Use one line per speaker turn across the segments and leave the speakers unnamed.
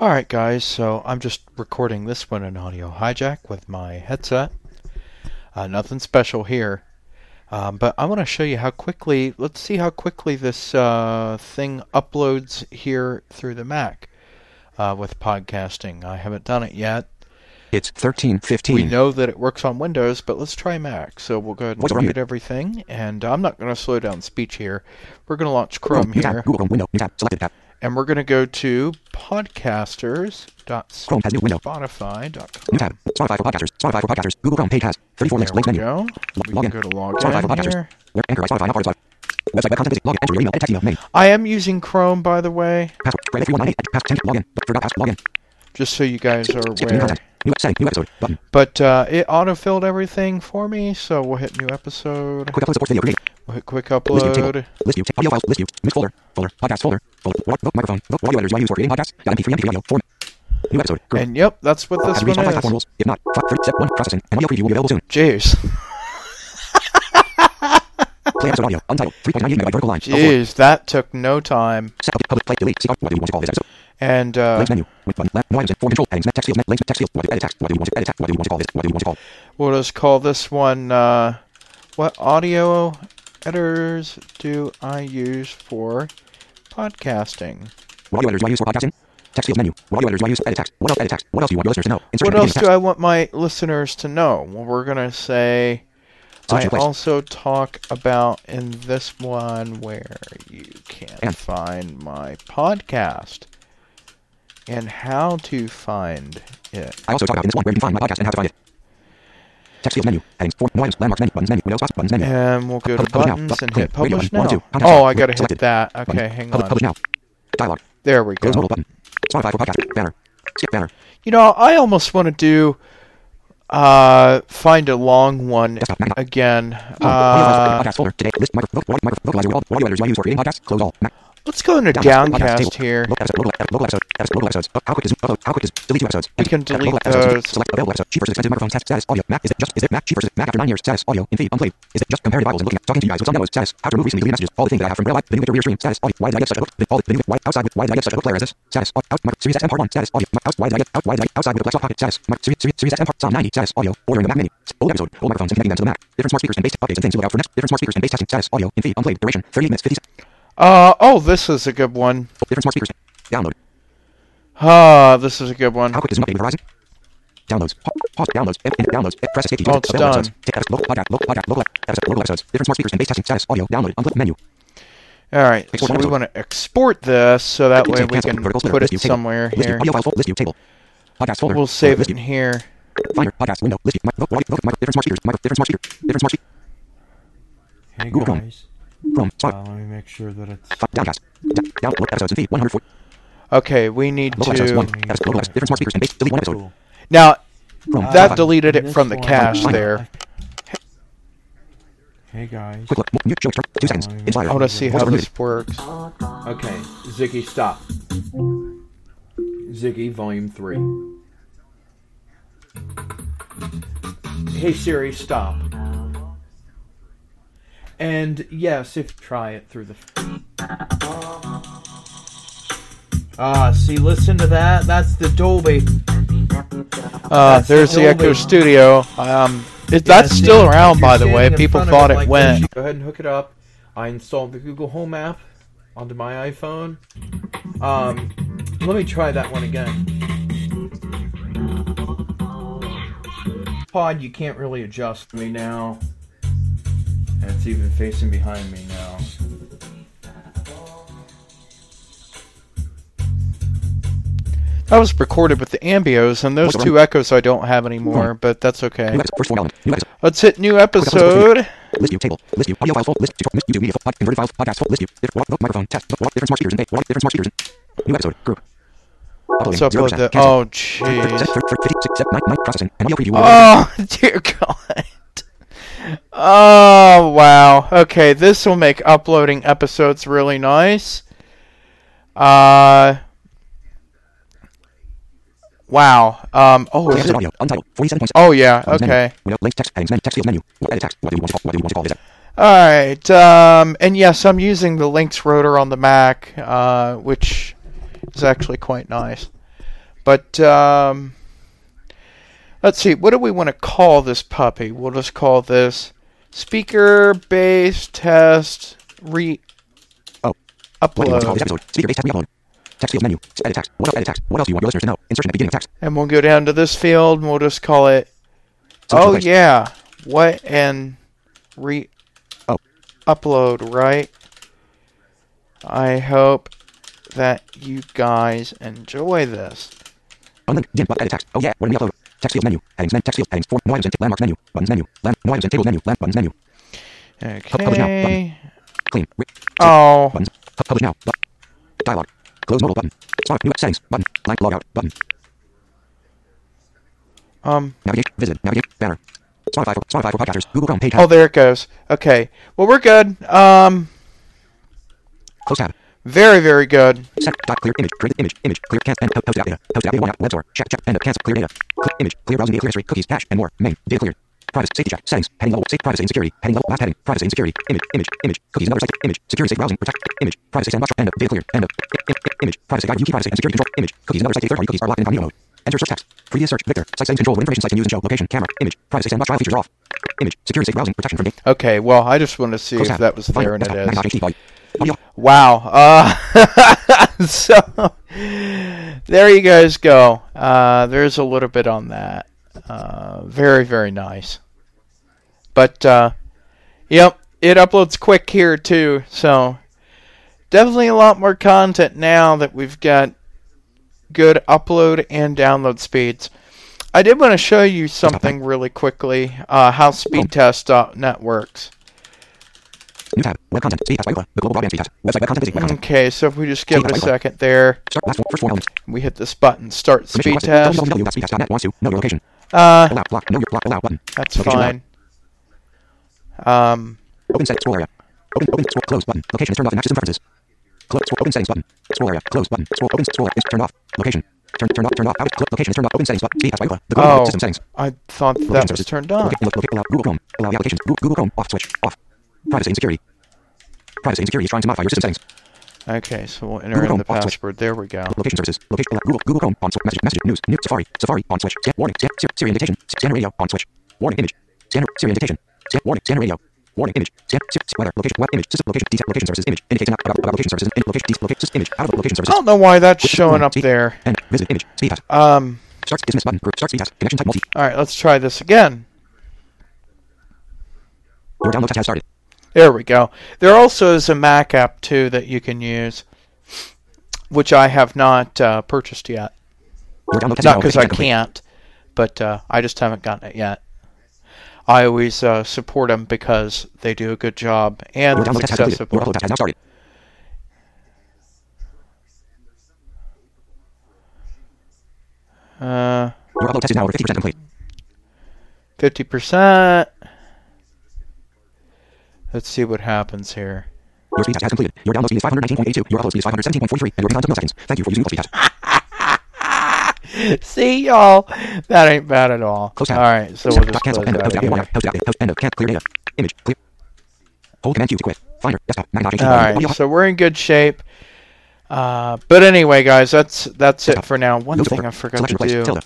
Alright, guys, so I'm just recording this one in Audio Hijack with my headset. Uh, nothing special here. Um, but I want to show you how quickly, let's see how quickly this uh, thing uploads here through the Mac uh, with podcasting. I haven't done it yet.
It's 1315.
We know that it works on Windows, but let's try Mac. So we'll go ahead and
What's
delete everything. And I'm not going to slow down speech here. We're going to launch Chrome
tab.
here.
Google Chrome window. Tab. Selected tab.
And we're going to go to podcasters.
Chrome has new window.
podcasters.spotify.com.
New tab. Spotify for podcasters. Spotify for podcasters. Google Chrome page has 34 links.
There
Links menu.
go. We
Log in.
go to log
Spotify for podcasters.
here.
Anchor, Spotify, not part of Spotify. Website web content visit. Log in. Enter your email. Text email. Name.
I am using Chrome, by the way,
Password. Grade 3198. Pass 10. Log in. But forgot pass. Log in.
just so you guys are aware.
New setting. New episode. Button.
But uh, it autofilled everything for me, so we'll hit new episode.
Quick upload supports video. Create.
We'll hit quick
List view table. List view. Audio files. List view. Mix folder. Folder. Podcast folder. Folder. Vote microphone. Vote audio editors you use for creating podcasts. Got MP3 MP audio. Format. New episode. Group.
And yep, that's what this
Have you reached
one is.
rules? If not, thirty- step one processing. An audio preview will be available soon.
Jeez.
Play episode audio. Untitled. 3.98 megabyte vertical line.
Jeez, that took no time.
Set up. Public. Play. Delete. See. What do you want to call this episode?
And uh,
Links menu. With button. Left. No items. Form control. Headings. Text field. Links. Text field. What do you edit text? What do you want to edit text? What do you want to call this? What do you want to call?
we'll just call this one, uh, what audio editors do I use for podcasting?
What do I use for podcasting? Text field menu. What do I use edit text? What else edit text? What else do you want your listeners to know? Insert
What else
text.
do I want my listeners to know? Well, we're going to say I
place.
also talk about in this one where you can
And-
find my podcast and how to find it.
I also talk about in this one where you can find my podcast and how to find it. Text field menu. Headings. Form. No items. Landmarks menu. Buttons menu. Windows. Spots. Buttons menu.
And we'll go to
Publish now.
buttons and
Button.
hit
Radio
publish.
One,
now.
two. Contact
Oh. I gotta hit
Selected.
that. Okay,
Button.
hang on.
publish now. Dialogue.
There we
Close
go.
modal button. Spotify for podcast. Banner. Skip banner.
You know, I almost want to do uh find a long one
Desktop.
Again. Uh,
Podcast folder. Today. List. Micro. Vocal. Micro. Vocalizer. Audio editors I use for creating podcasts? Close all. Mac.
Let's go into
Downcast. Podcast
Downcast
table.
here.
How quick is? How quick is delete episodes?
We can delete those.
Select available episode. Cheap versus expensive microphone. Test status. Audio. Mac. Is it just? Is it Mac? Cheap versus Mac after nine years. Status. Audio. In feed. Unplayed. Is it just comparative Bibles and looking at talking to you guys with some demos? Status. How to remove recently deleted messages. All the things that I have from real life. The new the rear stream. Status. Audio. Why did I get such a hook? All the, the new why outside with why did I get such a hook player as this? Status. Out. micro, Sirius XM part one. Status. Audio. Out. Why did I get out? Why did I outside with a Blackstock pocket? Status. Micro, series series Sirius XM part Psalm 90. Status. Audio. Ordering the Mac Mini. Old episode. Old microphones and connecting them to the Mac. Different smart speakers and bass updates and things to look out for next. Different smart speakers and bass testing. Status. Audio. In feed. Unplayed. Duration. 38 minutes. 50 seconds.
Uh oh, this is a good one.
Different smart speakers. Download.
Ah, this is a good one.
How quick is Zoom update with Verizon? Downloads. Pause. Downloads. In, in, downloads. Press escape. to
Oh,
use
it's done.
episodes. Take episodes. Local podcast. Local podcast. Local episode. Local episodes. Different smart speakers and bass testing. Status. Audio. Download. Unplayed. Menu.
All right, so we want to export this so that way we can put it somewhere here.
Audio file. List view table. Podcast folder.
We'll save it in here.
Finder. Podcast window. List view. Mic- vote- vote- mic- different smart speakers. Different smart speaker. Different smart speaker.
Hey
Google Chrome.
guys,
Chrome.
uh, let me make sure that it's
Downcast. D- down. Episodes and feed. 104.
Okay, we need
Local episodes. One.
to.
Local episodes. Different smart speakers and bass. Delete one episode.
cool.
Now,
Chrome.
Uh,
that
Spotify.
deleted it from the cache
Finder.
there.
Hey guys.
Quick look. Mute. Show. Two seconds. Inspire.
I want to see how this works.
Okay, Ziggy, stop. Ziggy, volume three. Hey Siri, stop. And yes, if try it through the. Ah, see, listen to that. That's the Dolby.
Uh, there's the
Dolby.
Echo Studio. Um, it,
Yeah,
that's still around, by the way. People thought it
like
went.
Go ahead and hook it up. I installed the Google Home app onto my iPhone. Um, let me try that one again. Pod, you can't really adjust me now. And it's even facing behind me now.
That was recorded with the Ambios, and those two echoes I don't have anymore, but that's okay.
New episode. First four element. New episode.
Let's hit new episode.
List view table. List view audio file folder. List YouTube YouTube media pod, converted files podcast folder. List view different vote microphone test vote, different smart speakers and ba- vote, different smart speakers. and- New episode group. Uploading
Let's upload
0%.
the.
Cancel.
Oh,
Thirty-
jeez.
thirty- thirty- 56 step mic mic processing and audio preview. will be available
Oh, dear God. Oh, wow. Okay, this will make uploading episodes really nice. Uh. Wow. Um. Oh, is it?
audio untitled 47 points.
Oh, yeah. Okay.
Links text headings text field menu. Edit text. What do you want to call? What do you want to call this?
All right. Um. And yes, I'm using the links rotor on the Mac, uh, which is actually quite nice. But um, let's see. What do we want to call this puppy? We'll just call this speaker base test re
Oh. What do you want to call this
upload.
episode? Speaker base test re-upload. Text field menu. Edit text. What else? Edit text. What else do you want your listeners to know? Insertion at beginning of text.
And we'll go down to this field and we'll just call it.
Social
Oh
place.
yeah, what and re
Oh.
upload right. I hope that you guys enjoy this.
Oh, Unlink. Dim. Edit text. Oh yeah. What do we upload? Text field menu. Headings. Men. Text field. Headings. Form. No items. and Landmarks menu. Buttons menu. Land. No items and tables menu. Land. Buttons menu. Okay. publish now,
Okay.
Clean. Re-
Oh,
buttons. Pu- Publish now. But- Dialog. Close modal button. Start new settings button. Blank logout button.
um,
Navigate. Visit. Navigate. Banner. Spotify for Spotify for podcasters. Google Chrome page.
oh, there it goes. Okay. Well, we're good. Um,
Close tab.
Very, very good.
Dot clear image. Create image. Image. Clear. Can't. And post data. Post data. One out. Web store. Check. Check. Of cancel. Clear data. Click image. Clear browsing data. Clear history. Cookies. Cache. And more. Main. Data cleared. Privacy. Safety check. Settings. Heading level. Safe. Privacy and security. Heading level. Last heading. Privacy and security. Image. Image. Image. Cookies. Another site. Image. Security. Safe browsing. Protect. Image. Privacy sandbox. End of. Data cleared. End of. Image. Privacy guide. UK privacy and security control. Image. Cookies. Another site. Third party cookies are locked in incognito mode. Enter search text. Previous search. Victor. Site settings control. Information site can use and show. Location. Camera. Image. Privacy sandbox. File features off. Image. Security. Safe browsing. Protection from.
Okay. Well, I just wanted to see
Close
if
tab.
that was there, and it is. Wow. Uh, so there you guys go. Uh, there's a little bit on that. Uh, very, very nice. But uh, yep, it uploads quick here too. So definitely a lot more content now that we've got good upload and download speeds. I did want to show you something really quickly. Uh, how SpeedTest.net works.
New tab. Web content. Speed test. The global broadband speed test. Website web content busy. Web content.
Okay, so if we just give it a second there.
Start last first four elements.
We hit this button, start speed test.
www.speedtest.net wants to know your location.
Uh,
Allow. Block. Know your block. Allow button.
that's
Location
fine. Um,
Open settings. Scroll area. Open. Open. Scroll. Close button. Location is turned off in Match System Preferences. Close. Scroll. Open settings button. Scroll area. Close button. Scroll. Open. Scroll. Is turned off. Location. Turn. Turned off. Turned off. Out. Cl- Location is turned off. Open settings button. Speed test by. The global
oh,
system settings.
I thought
Location
that was
services.
turned on.
Loca- look- look- allow Google Chrome. Allow the applications. Google Chrome. Off switch. Off. Privacy and security. Privacy and security is trying to modify your system settings.
Okay, so we'll enter
Google
in the
Chrome, off switch.
password. There we go.
Location services. Location. Google. Google Chrome. On switch. Message. Message. News. News. Safari. Safari. On switch. Scan. Warning. Scan. Siri, indication. Scanner radio. On switch. Warning. Image. Scanner. Siri indication. Scan. Warning. Scanner radio. Warning. Image. Scan. Siri, weather. Location. Web. Image. System. Location. Detail. Location services. Image. Indicates not about, about location services. In location. Detail. Location. Image. Out of location
I don't know why that's
Which
showing up there.
And visit image. Speed test.
Um,
Starts dismiss button. Group. Start speed test. Connection type multi.
all right, let's try this again.
Your download test has started.
There we go. There also is a Mac app too that you can use, which I have not uh, purchased yet.
Your download test
Not because I can't, but uh, I just haven't gotten it yet. I always uh, support them because they do a good job and it's accessible.
Your upload test has now started.
Uh,
Your upload test is now over 50% complete.
fifty percent. Let's see what happens here.
Your speed test has completed. Your download speed is 519.82. Your upload speed is 517.43. And your took no seconds. Thank you for using Speed test.
See y'all, that ain't bad at all.
Close tab.
All right, so we'll just
cancel. End of
that
post
out
app. Post
here.
app. Post end of can't clear data. Image. Clear. Hold command Q to quit. Finder. Desktop.
All right, so we're in good shape. Uh, but anyway, guys, that's that's it for now. One thing. I forgot to do.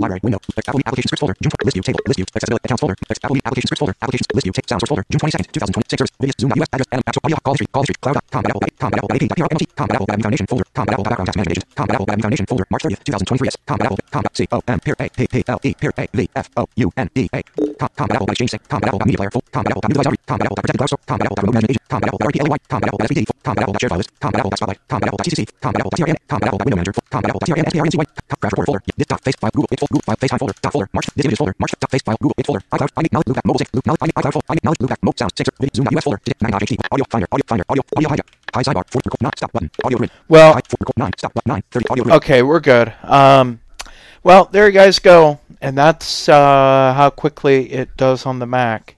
Library window. Apple application scripts folder. June list view table. List view accessibility accounts folder. Apple application scripts folder. Applications list view ta- sound source folder. June 22nd, 2026. Service. Videos. Zoom. US address. And actual audio. Call history. Call history. Cloud. Combat Apple. Combat Apple. AP. PR. MLT. Combat Apple. Bad Foundation folder. Combat Apple. Background task management agent. Combat Apple. Bad Foundation folder. March 30th, 2023. Yes. Combat Apple. Combat C O M. Peer A. P P L E. Peer A. V F O U N D A. Com- Combat Apple. Exchange. Sync. Combat Apple. Media player. Full. Combat Apple. New device. Combat Apple. Protected browser. Combat Apple. Remote management agent. Combat Apple. RPLY. Combat Apple. SVD. Combat Apple. Shared file. Combat Apple. Spotlight. Combat Apple. TCC. Combat Apple. TRN. Combat Apple. Window manager. Combat Apple. TRN. SPR. NC1. Craft recorder folder. This dot face file. Google. It's Google file. FaceTime folder. Dot folder. March. This images folder. March. Dot face file. Google. It's folder. iCloud. I need knowledge. Loop back. Mobile sync. Loop knowledge. I need iCloud. folder. I need knowledge. Loop back. Mobile sound. Six. Video. Zoom. US folder. Digit. 9.ht. Audio finder. Audio finder. Audio. Audio. Hijack. High sidebar. Four. Record. Nine. Stop button. Audio grid.
Well,
High. Four. Record. Nine. Stop button. Nine. Thirty. Audio grid.
Okay, we're good. Um, well, there you guys go, and that's uh, how quickly it does on the Mac.